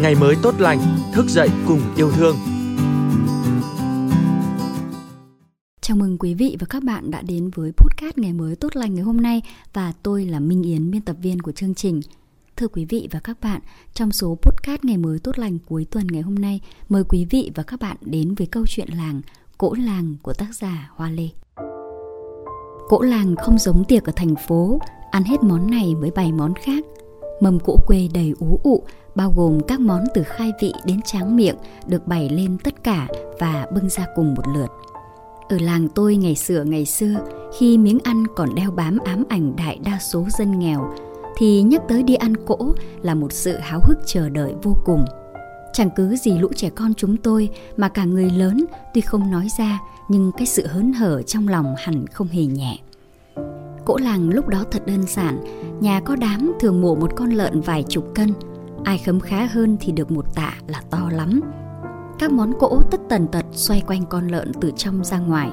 ngày mới tốt lành, thức dậy cùng yêu thương. Chào mừng quý vị và các bạn đã đến với podcast Ngày mới tốt lành ngày hôm nay và tôi là Minh Yến, biên tập viên của chương trình. Thưa quý vị và các bạn, trong số podcast Ngày mới tốt lành cuối tuần ngày hôm nay, mời quý vị và các bạn đến với câu chuyện làng Cỗ làng của tác giả Hoa Lê. Cỗ làng không giống tiệc ở thành phố, ăn hết món này mới bày món khác. Mâm cỗ quê đầy ú ụ, bao gồm các món từ khai vị đến tráng miệng được bày lên tất cả và bưng ra cùng một lượt. Ở làng tôi ngày xưa ngày xưa, khi miếng ăn còn đeo bám ám ảnh đại đa số dân nghèo, thì nhắc tới đi ăn cỗ là một sự háo hức chờ đợi vô cùng. Chẳng cứ gì lũ trẻ con chúng tôi mà cả người lớn tuy không nói ra nhưng cái sự hớn hở trong lòng hẳn không hề nhẹ. Cỗ làng lúc đó thật đơn giản, nhà có đám thường mổ một con lợn vài chục cân, ai khấm khá hơn thì được một tạ là to lắm. Các món cỗ tất tần tật xoay quanh con lợn từ trong ra ngoài.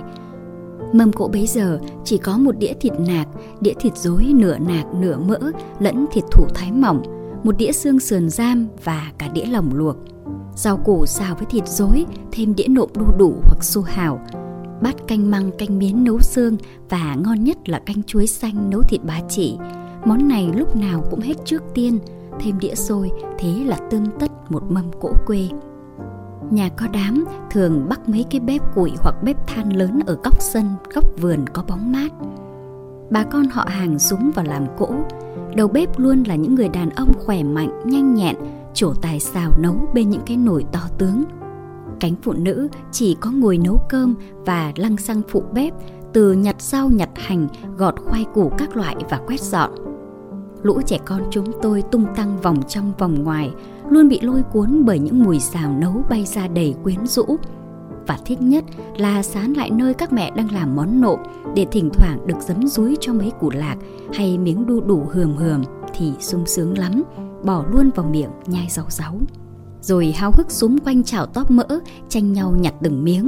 Mâm cỗ bấy giờ chỉ có một đĩa thịt nạc, đĩa thịt dối nửa nạc nửa mỡ lẫn thịt thủ thái mỏng, một đĩa xương sườn giam và cả đĩa lồng luộc. Rau củ xào với thịt dối, thêm đĩa nộm đu đủ hoặc su hào, bát canh măng canh miến nấu xương và ngon nhất là canh chuối xanh nấu thịt bá chỉ. Món này lúc nào cũng hết trước tiên, thêm đĩa xôi, thế là tươm tất một mâm cỗ quê. Nhà có đám thường bắt mấy cái bếp củi hoặc bếp than lớn ở góc sân, góc vườn có bóng mát. Bà con họ hàng súng vào làm cỗ, đầu bếp luôn là những người đàn ông khỏe mạnh, nhanh nhẹn, trổ tài xào nấu bên những cái nồi to tướng cánh phụ nữ chỉ có ngồi nấu cơm và lăng xăng phụ bếp từ nhặt rau nhặt hành gọt khoai củ các loại và quét dọn lũ trẻ con chúng tôi tung tăng vòng trong vòng ngoài luôn bị lôi cuốn bởi những mùi xào nấu bay ra đầy quyến rũ và thích nhất là sán lại nơi các mẹ đang làm món nộm để thỉnh thoảng được giấm rúi cho mấy củ lạc hay miếng đu đủ hườm hườm thì sung sướng lắm bỏ luôn vào miệng nhai rau ráu rồi háo hức súng quanh chảo tóp mỡ, tranh nhau nhặt từng miếng.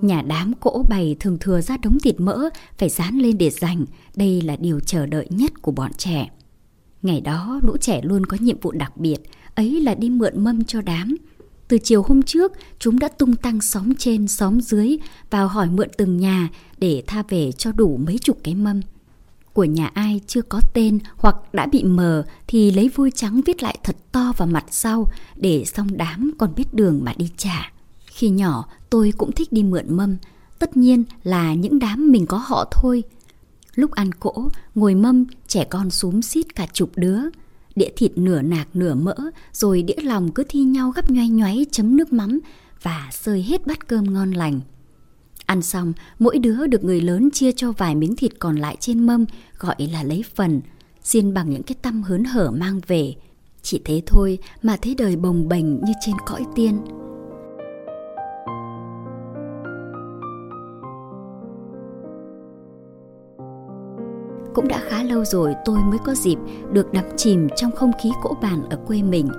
Nhà đám cỗ bày thường thừa ra đống thịt mỡ phải dán lên để dành, đây là điều chờ đợi nhất của bọn trẻ. Ngày đó lũ trẻ luôn có nhiệm vụ đặc biệt, ấy là đi mượn mâm cho đám. Từ chiều hôm trước, chúng đã tung tăng xóm trên xóm dưới vào hỏi mượn từng nhà để tha về cho đủ mấy chục cái mâm của nhà ai chưa có tên hoặc đã bị mờ thì lấy vôi trắng viết lại thật to vào mặt sau để xong đám còn biết đường mà đi trả. Khi nhỏ tôi cũng thích đi mượn mâm, tất nhiên là những đám mình có họ thôi. Lúc ăn cỗ, ngồi mâm, trẻ con xúm xít cả chục đứa. Đĩa thịt nửa nạc nửa mỡ, rồi đĩa lòng cứ thi nhau gấp nhoay nhoáy chấm nước mắm và sơi hết bát cơm ngon lành. Ăn xong, mỗi đứa được người lớn chia cho vài miếng thịt còn lại trên mâm, gọi là lấy phần, xin bằng những cái tâm hớn hở mang về. Chỉ thế thôi mà thấy đời bồng bềnh như trên cõi tiên. Cũng đã khá lâu rồi tôi mới có dịp được đắm chìm trong không khí cỗ bàn ở quê mình –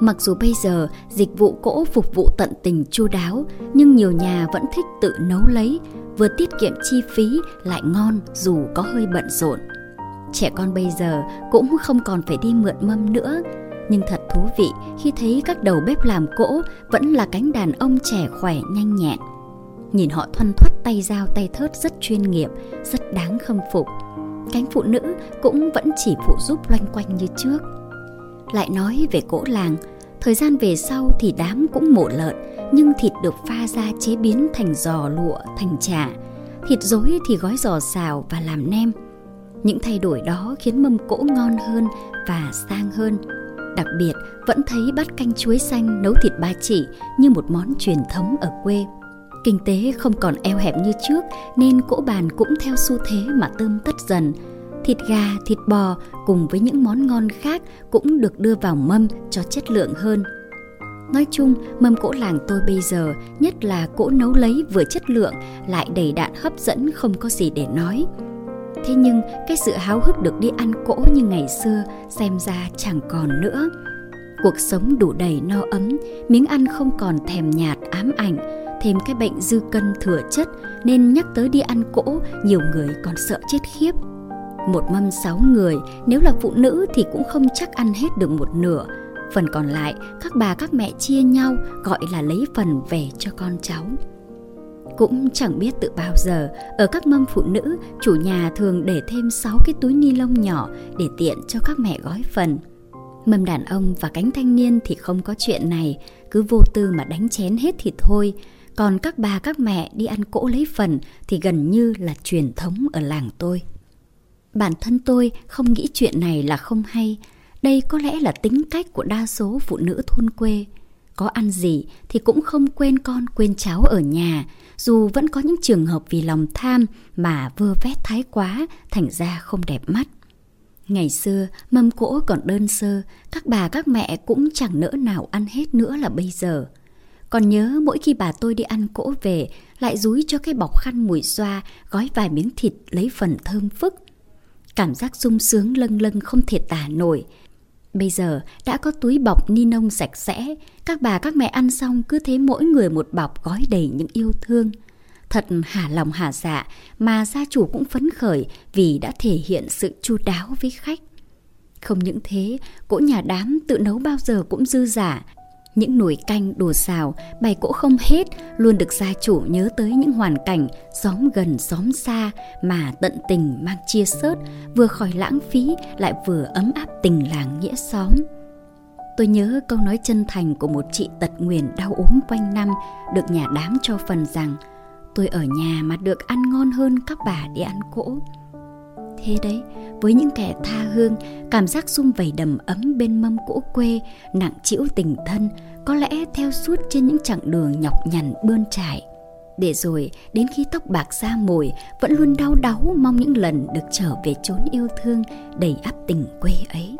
Mặc dù bây giờ dịch vụ cỗ phục vụ tận tình chu đáo, nhưng nhiều nhà vẫn thích tự nấu lấy, vừa tiết kiệm chi phí lại ngon dù có hơi bận rộn. Trẻ con bây giờ cũng không còn phải đi mượn mâm nữa, nhưng thật thú vị khi thấy các đầu bếp làm cỗ vẫn là cánh đàn ông trẻ khỏe nhanh nhẹn. Nhìn họ thoăn thoắt tay dao tay thớt rất chuyên nghiệp, rất đáng khâm phục. Cánh phụ nữ cũng vẫn chỉ phụ giúp loanh quanh như trước. Lại nói về cỗ làng, thời gian về sau thì đám cũng mổ lợn, nhưng thịt được pha ra chế biến thành giò lụa, thành chả. Thịt dối thì gói giò xào và làm nem. Những thay đổi đó khiến mâm cỗ ngon hơn và sang hơn. Đặc biệt, vẫn thấy bát canh chuối xanh nấu thịt ba chỉ như một món truyền thống ở quê. Kinh tế không còn eo hẹp như trước nên cỗ bàn cũng theo xu thế mà tươm tất dần, thịt gà, thịt bò cùng với những món ngon khác cũng được đưa vào mâm cho chất lượng hơn. Nói chung, mâm cỗ làng tôi bây giờ, nhất là cỗ nấu lấy vừa chất lượng lại đầy đạn hấp dẫn không có gì để nói. Thế nhưng cái sự háo hức được đi ăn cỗ như ngày xưa xem ra chẳng còn nữa. Cuộc sống đủ đầy no ấm, miếng ăn không còn thèm nhạt ám ảnh, thêm cái bệnh dư cân thừa chất nên nhắc tới đi ăn cỗ nhiều người còn sợ chết khiếp. Một mâm sáu người, nếu là phụ nữ thì cũng không chắc ăn hết được một nửa, Phần còn lại, các bà các mẹ chia nhau gọi là lấy phần về cho con cháu. Cũng chẳng biết từ bao giờ, ở các mâm phụ nữ, chủ nhà thường để thêm 6 cái túi ni lông nhỏ để tiện cho các mẹ gói phần. Mâm đàn ông và cánh thanh niên thì không có chuyện này, cứ vô tư mà đánh chén hết thì thôi. Còn các bà các mẹ đi ăn cỗ lấy phần thì gần như là truyền thống ở làng tôi. Bản thân tôi không nghĩ chuyện này là không hay. Đây có lẽ là tính cách của đa số phụ nữ thôn quê. Có ăn gì thì cũng không quên con quên cháu ở nhà, dù vẫn có những trường hợp vì lòng tham mà vơ vét thái quá, thành ra không đẹp mắt. Ngày xưa, mâm cỗ còn đơn sơ, các bà các mẹ cũng chẳng nỡ nào ăn hết nữa là bây giờ. Còn nhớ mỗi khi bà tôi đi ăn cỗ về, lại rúi cho cái bọc khăn mùi xoa, gói vài miếng thịt lấy phần thơm phức. Cảm giác sung sướng lâng lâng không thể tả nổi. Bây giờ đã có túi bọc ni nông sạch sẽ, các bà các mẹ ăn xong cứ thế mỗi người một bọc gói đầy những yêu thương. Thật hả lòng hả dạ mà gia chủ cũng phấn khởi vì đã thể hiện sự chu đáo với khách. Không những thế, cỗ nhà đám tự nấu bao giờ cũng dư giả. Những nồi canh đồ xào, bày cỗ không hết luôn được gia chủ nhớ tới những hoàn cảnh xóm gần xóm xa mà tận tình mang chia sớt, vừa khỏi lãng phí lại vừa ấm áp tình làng nghĩa xóm. Tôi nhớ câu nói chân thành của một chị tật nguyền đau ốm quanh năm được nhà đám cho phần rằng tôi ở nhà mà được ăn ngon hơn các bà đi ăn cỗ. Thế đấy, với những kẻ tha hương, cảm giác xung vầy đầm ấm bên mâm cỗ quê, nặng chịu tình thân, có lẽ theo suốt trên những chặng đường nhọc nhằn bươn trải. Để rồi, đến khi tóc bạc ra mồi, vẫn luôn đau đáu mong những lần được trở về chốn yêu thương đầy áp tình quê ấy.